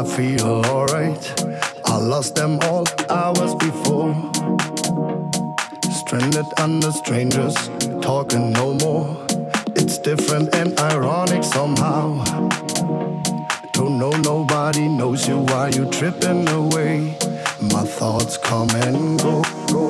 I feel alright. I lost them all hours before. Stranded under strangers, talking no more. It's different and ironic somehow. Don't know nobody knows you why you tripping away. My thoughts come and go. Oh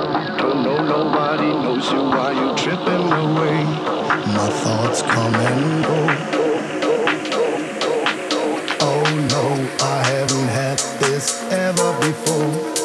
Nobody knows you while you're tripping away. My thoughts come and go. Oh no, I haven't had this ever before.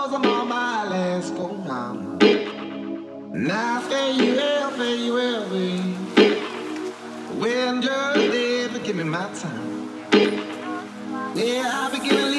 'Cause I'm on my last go, round. Now say you will, say you will be. When just there, but give me my time. Yeah, I'll be giving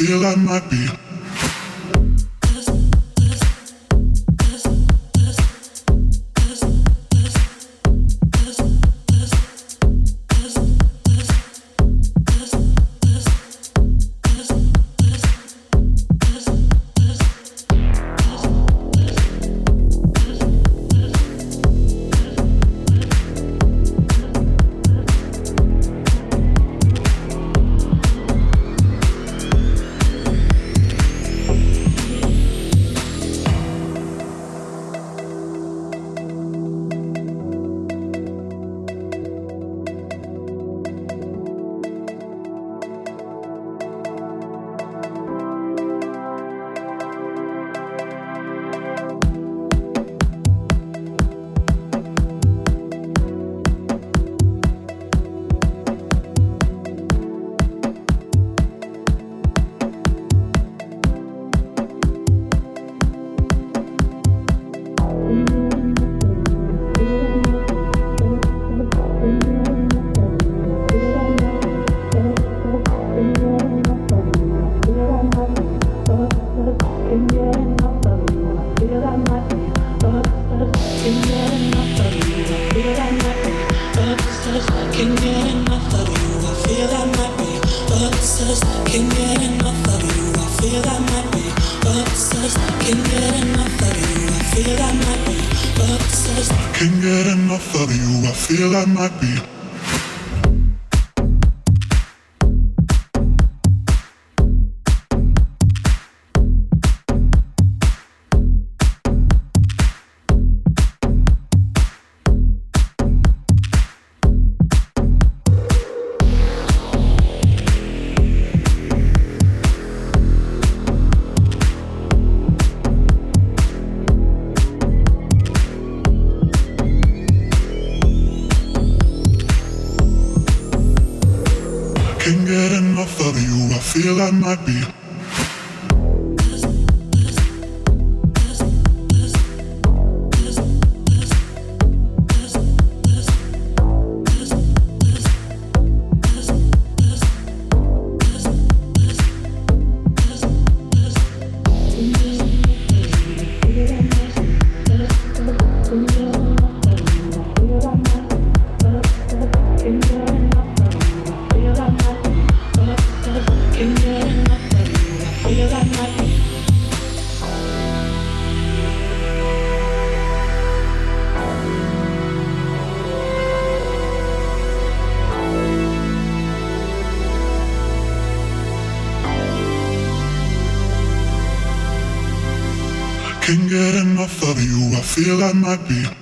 feel I might be feel I might be